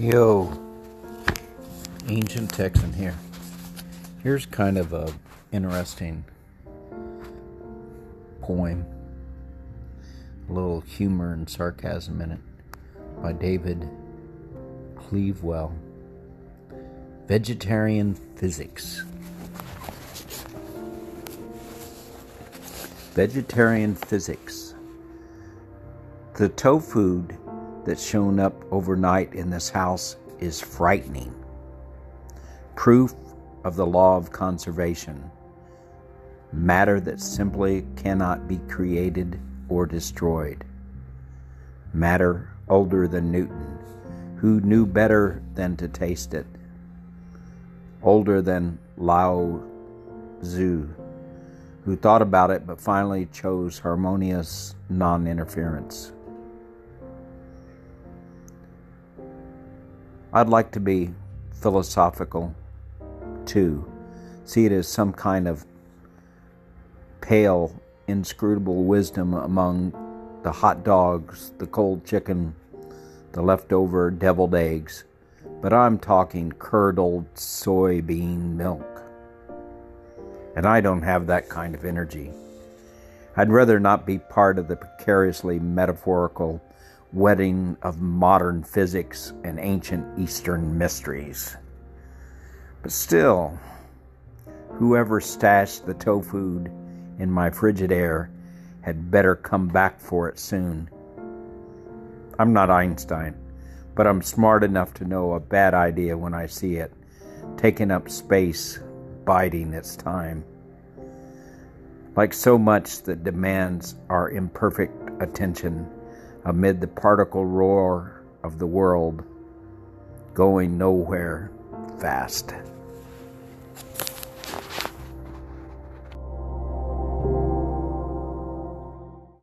Yo, ancient Texan here. Here's kind of a interesting poem, a little humor and sarcasm in it, by David Clewell. Vegetarian Physics. Vegetarian Physics. The tofu that's shown up overnight in this house is frightening. Proof of the law of conservation. Matter that simply cannot be created or destroyed. Matter older than Newton, who knew better than to taste it. Older than Lao Tzu, who thought about it but finally chose harmonious non interference. I'd like to be philosophical too, see it as some kind of pale, inscrutable wisdom among the hot dogs, the cold chicken, the leftover deviled eggs, but I'm talking curdled soybean milk. And I don't have that kind of energy. I'd rather not be part of the precariously metaphorical wedding of modern physics and ancient Eastern mysteries. But still, whoever stashed the tofu in my Frigidaire had better come back for it soon. I'm not Einstein, but I'm smart enough to know a bad idea when I see it, taking up space, biding its time. Like so much that demands our imperfect attention amid the particle roar of the world, going nowhere fast.